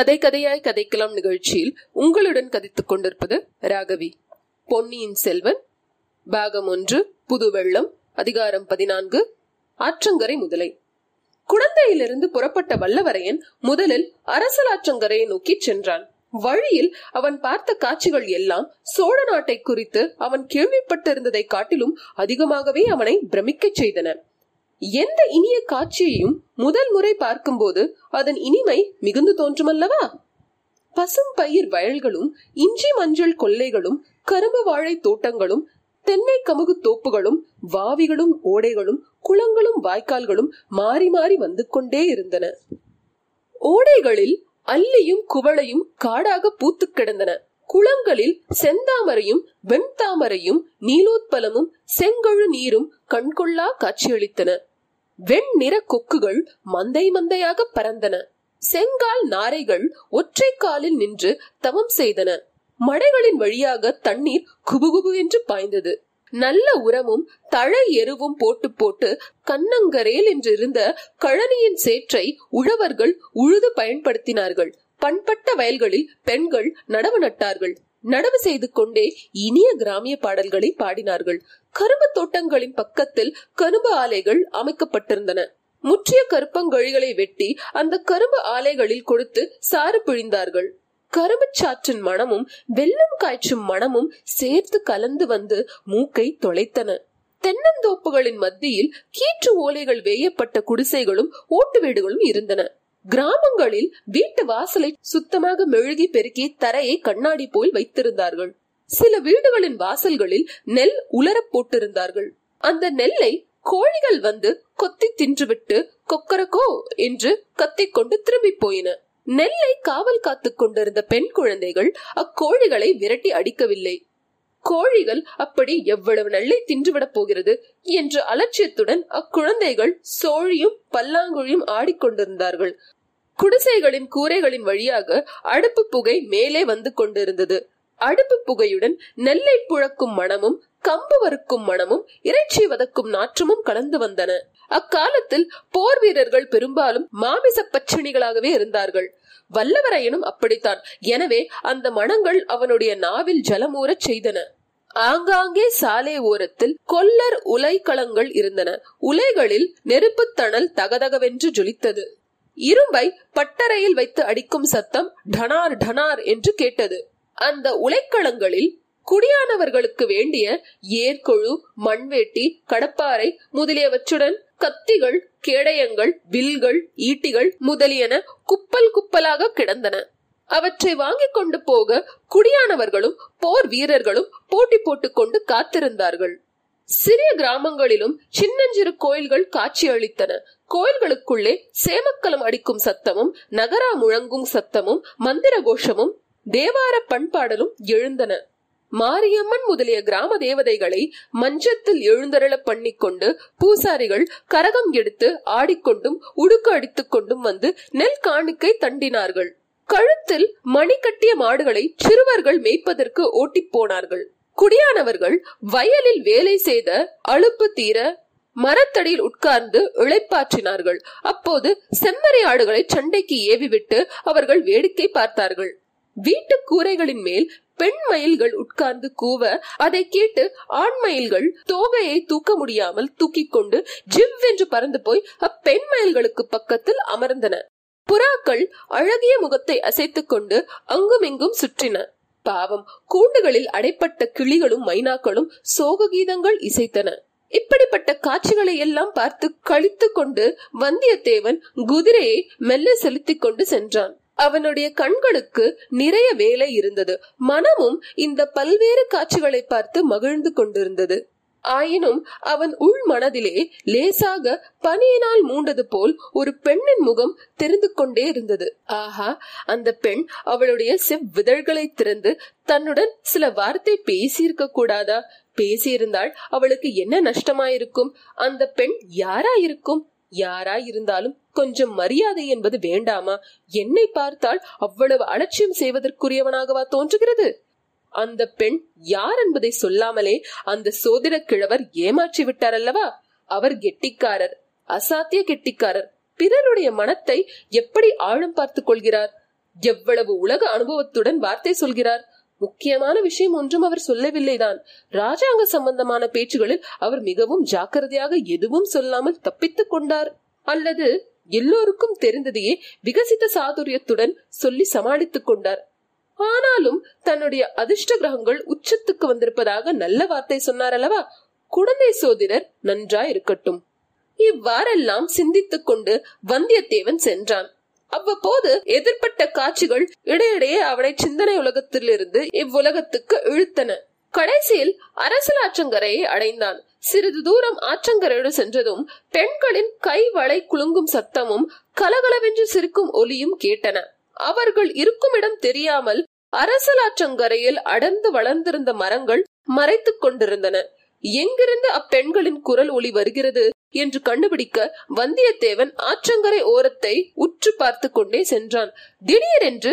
கதை கதையாய் கதைக்கலாம் நிகழ்ச்சியில் உங்களுடன் கதைத்துக் கொண்டிருப்பது ராகவி. பொன்னியின் செல்வன் பாகம் ஒன்று புது வெள்ளம் அதிகாரம் பதினான்கு ஆற்றங்கரை முதலை. குழந்தையிலிருந்து புறப்பட்ட வல்லவரையன் முதலில் அரசலாற்றங்கரையை நோக்கி சென்றான். வழியில் அவன் பார்த்த காட்சிகள் எல்லாம் சோழ நாட்டை குறித்து அவன் கேள்விப்பட்டிருந்ததை காட்டிலும் அதிகமாகவே அவனை பிரமிக்கச் செய்தன. எந்த இனிய காட்சியையும் முதல் முறை பார்க்கும்போது அதன் இனிமை மிகுந்து தோன்றுமல்லவா? பசும் பயிர் வயல்களும் இஞ்சி மஞ்சள் கொல்லைகளும் கரும்பு வாழை தோட்டங்களும் தென்னை கமுகு தோப்புகளும் வாவிகளும் ஓடைகளும் குளங்களும் வாய்க்கால்களும் மாறி மாறி வந்து கொண்டே இருந்தன. ஓடைகளில் அல்லியும் குவளையும் காடாக பூத்து கிடந்தன. குளங்களில் செந்தாமரையும் வெண்தாமரையும் நீலோத்பலமும் செங்கழு நீரும் கண்கொள்ளா காட்சியளித்தன. வெண்ணிற கொக்குகள் மந்தை மந்தையாக பறந்தன. செங்கால் நாரைகள் ஒற்றை காலில் நின்று தவம் செய்தன. மடைகளின் வழியாக தண்ணீர் குபுகுபு என்று பாய்ந்தது. நல்ல உரமும் தழை எருவும் போட்டு போட்டு கண்ணங்கரேல் என்றிருந்த கழனியின் சேற்றை உழவர்கள் உழுது பயன்படுத்தினார்கள். பண்பட்ட வயல்களில் பெண்கள் நடவு நட்டார்கள். நடவு செய்து கொண்டே இனிய கிராமிய பாடல்களை பாடினார்கள். கரும்பு தோட்டங்களின் பக்கத்தில் கரும்பு ஆலைகள் அமைக்கப்பட்டிருந்தன. முற்றிய கருப்பங்கழிகளை வெட்டி அந்த கரும்பு ஆலைகளில் கொடுத்து சாறு பிழிந்தார்கள். கரும்பு சாற்றின் மணமும் வெள்ளம் காய்ச்சும் மணமும் சேர்த்து கலந்து வந்து மூக்கை தொலைத்தன. தென்னந்தோப்புகளின் மத்தியில் கீற்று ஓலைகள் வேயப்பட்ட குடிசைகளும் ஓட்டு வீடுகளும் இருந்தன. கிராமங்களில் வீட்டு வாசலை சுத்தமாக மெழுகி பெருக்கி தரையை கண்ணாடி போல் வைத்திருந்தார்கள். சில வீடுகளின் வாசல்களில் நெல் உலரப் போட்டிருந்தார்கள். அந்த நெல்லை கோழிகள் வந்து கொத்தி தின்றுவிட்டு கொக்கரக்கோ என்று கத்திக்கொண்டு திரும்பி போயின. நெல்லை காவல் காத்துக் கொண்டிருந்த பெண் குழந்தைகள் அக்கோழிகளை விரட்டி அடிக்கவில்லை. கோழிகள் அப்படி எவ்வளவு நெல்லை தின்றுவிடப் போகிறது என்ற அலட்சியத்துடன் அக்குழந்தைகள் சோழியும் பல்லாங்குழியும் ஆடிக்கொண்டிருந்தார்கள். குடிசைகளின் கூரைகளின் வழியாக அடுப்பு புகை மேலே வந்து கொண்டிருந்தது. அடுப்பு புகையுடன் நெல்லை புழக்கும் மனமும் கம்பு வறுக்கும் மணமும் இறைச்சி வதக்கும் நாற்றமும் கலந்து வந்தன. அக்காலத்தில் போர் வீரர்கள் பெரும்பாலும் மாமிச பச்சினிகளாகவே இருந்தார்கள். வல்லவரையனும் அப்படித்தான். எனவே அந்த மணங்கள் அவனுடைய நாவில் ஜலமூறச் செய்தன. ஆங்காங்கே சாலை ஓரத்தில் கொல்லர் உலைக்களங்கள் இருந்தன. உலைகளில் நெருப்பு தணல் தகதகவென்று ஜொலித்தது. இரும்பை பட்டறையில் வைத்து அடிக்கும் சத்தம் டனார் டனார் என்று கேட்டது. அந்த உலைக்களங்களில் குடியானவர்களுக்கு வேண்டிய ஏர்கொழு மண்வேட்டி கடப்பாறை முதலியவற்றுடன் கத்திகள் கேடயங்கள் வில்கள் ஈட்டிகள் முதலியன குப்பல் குப்பலாக கிடந்தன. அவற்றை வாங்கிக் கொண்டு போக குடியானவர்களும் போர் வீரர்களும் போட்டி போட்டுக் கொண்டு காத்திருந்தார்கள். சிறிய கிராமங்களிலும் சின்னஞ்சிறு கோயில்கள் காட்சியளித்தன கோயில்களுக்குள்ளே சேமக்கலம் அடிக்கும் சத்தமும் நகரா முழங்கும் சத்தமும் மந்திர கோஷமும் தேவார பண்பாடலும் எழுந்தன. மாரியம்மன் முதலிய கிராம தேவதைகளை மஞ்சத்தில் எழுந்தருள பண்ணிக்கொண்டு பூசாரிகள் கரகம் எடுத்து ஆடிக்கொண்டும் உடுக்கு அடித்துக் கொண்டும் வந்து நெல் காணிக்கை தண்டினார்கள். கழுத்தில் மணி கட்டிய மாடுகளை சிறுவர்கள் மேய்ப்பதற்கு ஓட்டிப் போனார்கள். குடியானவர்கள் வயலில் வேலை செய்த அழுப்பு தீர மரத்தடியில் உட்கார்ந்து இழைப்பாற்றினார்கள் அப்போது செம்மறி ஆடுகளை சண்டைக்கு ஏவிவிட்டு அவர்கள் வேடிக்கை பார்த்தார்கள். வீட்டு கூரைகளின் மேல் பெண் மயில்கள் உட்கார்ந்து கூவ அதை கேட்டு ஆண் மயில்கள் தோகையை தூக்க முடியாமல் தூக்கிக் கொண்டு ஜிவ் என்று பறந்து போய் அப்பெண் மயில்களுக்கு பக்கத்தில் அமர்ந்தன. புறாக்கள் அழகிய முகத்தை அசைத்துக் கொண்டு அங்குமிங்கும் சுற்றின. பாவம் கூண்டுகளில் அடைப்பட்ட கிளிகளும் மைனாக்களும் சோக கீதங்கள் இசைத்தன. இப்படிப்பட்ட காட்சிகளை எல்லாம் பார்த்து கழித்து கொண்டு வந்தியத்தேவன் குதிரையை மெல்ல செலுத்திக் கொண்டு சென்றான். அவனுடைய கண்களுக்கு நிறைய வேலை இருந்தது. மனமும் இந்த பல்வேறு காட்சிகளை பார்த்து மகிழ்ந்து கொண்டிருந்தது. ஆயினும் அவன் உள் மனதிலே லேசாக பனியினால் மூண்டது போல் ஒரு பெண்ணின் முகம் தெரிந்து கொண்டே இருந்தது. ஆஹா அந்த பெண் அவளுடைய செவ்விதழ்களை திறந்து தன்னுடன் சில வார்த்தை பேசியிருக்க கூடாதா? பேசியிருந்தால் அவளுக்கு என்ன நஷ்டமாயிருக்கும்? அந்த பெண் யாரா இருக்கும் யாராயிருந்தாலும் கொஞ்சம் மரியாதை என்பது வேண்டாமா? என்னை பார்த்தால் அவ்வளவு அலட்சியம் செய்வதற்குரியவனாகவா தோன்றுகிறது? அந்த பெண் யார் என்பதை சொல்லாமலே அந்த சோதிட கிழவர் ஏமாற்றி விட்டார் அல்லவா அவர் கெட்டிக்காரர் அசாத்திய கெட்டிக்காரர். பிறருடைய மனத்தை எப்படி ஆழம் பார்த்துக் கொள்கிறார்? எவ்வளவு உலக அனுபவத்துடன் வார்த்தை சொல்கிறார்? முக்கியமான விஷயம் ஒன்றும் அவர் சொல்லவில்லைதான். ராஜாங்க சம்பந்தமான பேச்சுகளில் அவர் மிகவும் ஜாக்கிரதையாக எதுவும் சொல்லாமல் தப்பித்துக் கொண்டார். அல்லது எல்லோருக்கும் தெரிந்ததையே விகசித்த சாதுரியத்துடன் சொல்லி சமாளித்துக் கொண்டார். ஆனாலும் தன்னுடைய அதிர்ஷ்ட கிரகங்கள் உச்சத்துக்கு வந்திருப்பதாக நல்ல வார்த்தை சொன்னார் அல்லவா? குழந்தை சோதிடர் நன்றா இருக்கட்டும் இவ்வாறெல்லாம் சிந்தித்துக் கொண்டு வந்தியத்தேவன் சென்றான். அவ்வப்போது எதிர்ப்பட்ட காட்சிகள் இடையிடையே அவனை சிந்தனை உலகத்திலிருந்து இவ்வுலகத்துக்கு இழுத்தன. கடைசியில் அரசல் ஆற்றங்கரையை அடைந்தான். சிறிது தூரம் ஆற்றங்கரையோடு சென்றதும் பெண்களின் கை வளை குலுங்கும் சத்தமும் கலகலவென்று சிரிக்கும் ஒலியும் கேட்டன. அவர்கள் இருக்கும் இடம் தெரியாமல் அரசலாற்றங்கரையில் அடர்ந்து வளர்ந்திருந்த மரங்கள் மறைத்துக் கொண்டிருந்தன. எங்கிருந்து அப்பெண்களின் குரல் ஒளி வருகிறது என்று கண்டுபிடிக்க வந்தியத்தேவன் ஆற்றங்கரை ஓரத்தை உற்று பார்த்து கொண்டே சென்றான். திடீரென்று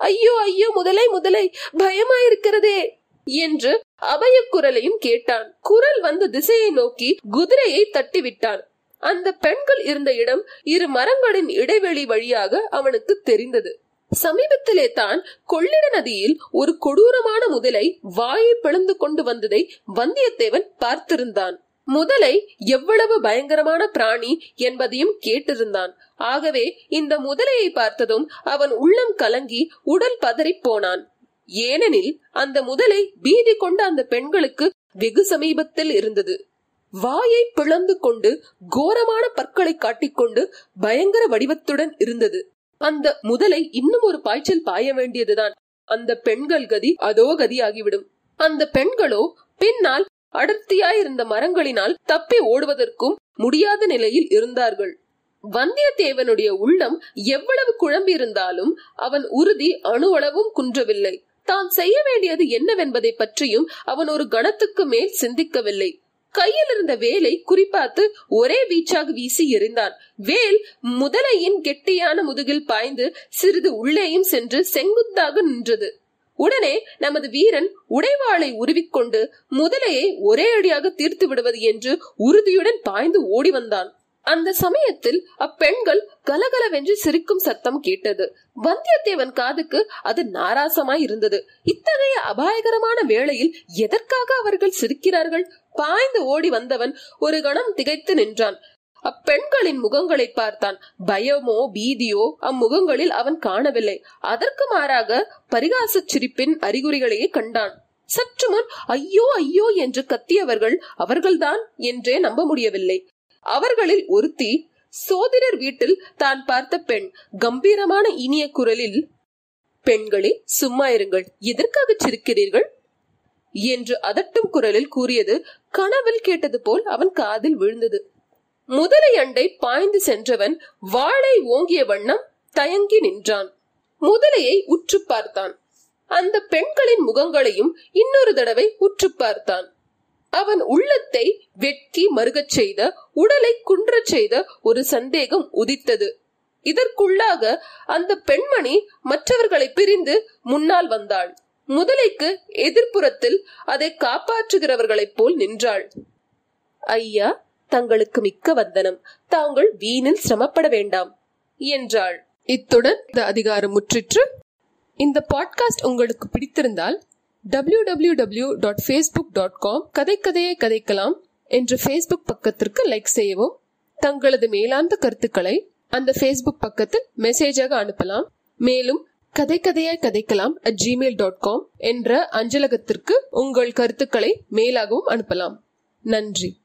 ஐயோ ஐயோ முதலை முதலை பயமாயிருக்கிறதே என்று அபய குரலையும் கேட்டான். குரல் வந்த திசையை நோக்கி குதிரையை தட்டிவிட்டான். அந்த பெண்கள் இருந்த இடம் இரு மரங்களின் இடைவெளி வழியாக அவனுக்கு தெரிந்தது. சமீபத்திலே தான் கொள்ளிட நதியில் ஒரு கொடூரமான முதலை வாயை பிளந்து கொண்டு வந்ததை வந்தியத்தேவன் பார்த்திருந்தான். முதலை எவ்வளவு பயங்கரமான பிராணி என்பதையும் கேட்டிருந்தான். ஆகவே இந்த முதலையை பார்த்ததும் அவன் உள்ளம் கலங்கி உடல் பதறி போனான். ஏனெனில் அந்த முதலை பீதி கொண்ட அந்த பெண்களுக்கு வெகு சமீபத்தில் இருந்தது. வாயை பிளந்து கொண்டு கோரமான பற்களை காட்டிக்கொண்டு பயங்கர வடிவத்துடன் இருந்தது. அந்த முதலை இன்னும் ஒரு பாய்ச்சல் பாய வேண்டியதுதான். அந்த பெண்கள் கதி அதோ கதியாகிவிடும். அந்த பெண்களோ பின்னால் அடர்த்தியாயிருந்த மரங்களினால் தப்பி ஓடுவதற்கும் முடியாத நிலையில் இருந்தார்கள். வந்தியத்தேவனுடைய உள்ளம் எவ்வளவு குழம்பி இருந்தாலும் அவன் உறுதி அணுவளவும் குன்றவில்லை. தான் செய்ய வேண்டியது என்னவென்பதை பற்றியும் அவன் ஒரு கணத்துக்கு மேல் சிந்திக்கவில்லை. கையில் இருந்த வேலை குறிப்பாத்து ஒரே வீச்சாக வீசி எறிந்தான். வேல் முதலையின் கெட்டியான முதுகில் பாய்ந்து சிறிது உள்ளேயும் சென்று செங்குத்தாக நின்றது. உடனே நமது வீரன் உடைவாளை உருவிக்கொண்டு முதலையை ஒரே அடியாக தீர்த்து விடுவது என்று உறுதியுடன் பாய்ந்து ஓடி வந்தான். அந்த சமயத்தில் அப்பெண்கள் கலகலவென்று சிரிக்கும் சத்தம் கேட்டது. வந்தியத்தேவன் காதுக்கு அது நாராசமாய் இருந்தது. இத்தகைய அபாயகரமான வேளையில் எதற்காக அவர்கள் சிரிக்கிறார்கள்? பாய்ந்து ஓடி வந்தவன் ஒரு கணம் திகைத்து நின்றான். அப்பெண்களின் முகங்களை பார்த்தான். பயமோ பீதியோ அம்முகங்களில் அவன் காணவில்லை. அதற்கு மாறாக பரிகாச சிரிப்பின் அறிகுறிகளையே கண்டான். சற்று முன் ஐயோ ஐயோ என்று கத்தியவர்கள் அவர்கள்தான் என்றே நம்ப முடியவில்லை. அவர்களில் ஒருத்தி சோதிடர் வீட்டில் தான் பார்த்த பெண் கம்பீரமான இனிய குரலில் பெண்களே சும்மா இருங்கள். எதற்காக சிரிக்கிறீர்கள்? என்று அதட்டும் குரலில் கூறியது கனவில் கேட்டது போல் அவன் காதில் விழுந்தது. முதலை அண்டை பாய்ந்து சென்றவன் வாளை ஓங்கிய வண்ணம் தயங்கி நின்றான். முதலையை உற்று பார்த்தான். அந்த பெண்களின் முகங்களையும் இன்னொரு தடவை உற்று பார்த்தான். அவன் உள்ளத்தை வெட்கி மறுகச் செய்த உடலை குன்றச் செய்த ஒரு சந்தேகம் உதித்தது. இதற்குள்ளாக அந்த பெண்மணி மற்றவர்களை பிரிந்து முன்னால் வந்தாள். முதலைக்கு எதிர்ப்புறத்தில் அதை காப்பாற்றுகிறவர்களைப் போல் நின்றாள். ஐயா தங்களுக்கு மிக்க வந்தனம். தாங்கள் வீணில் சிரமப்பட வேண்டாம் என்றாள். இத்துடன் இந்த அதிகாரம் முற்றிற்று. இந்த பாட்காஸ்ட் உங்களுக்கு பிடித்திருந்தால் W W W dot Facebook dot com கதை கதையை கதைக்கலாம் என்ற ஃபேஸ்புக் பக்கத்திற்கு லைக் செய்யவும். தங்களது மேலாந்த கருத்துக்களை அந்த ஃபேஸ்புக் பக்கத்தில் மெசேஜாக அனுப்பலாம். மேலும் கதை கதையாய் கதைக்கலாம் அட் ஜிமெயில் டாட் காம் என்ற அஞ்சலகத்திற்கு உங்கள் கருத்துக்களை மேலாகவும் அனுப்பலாம். நன்றி.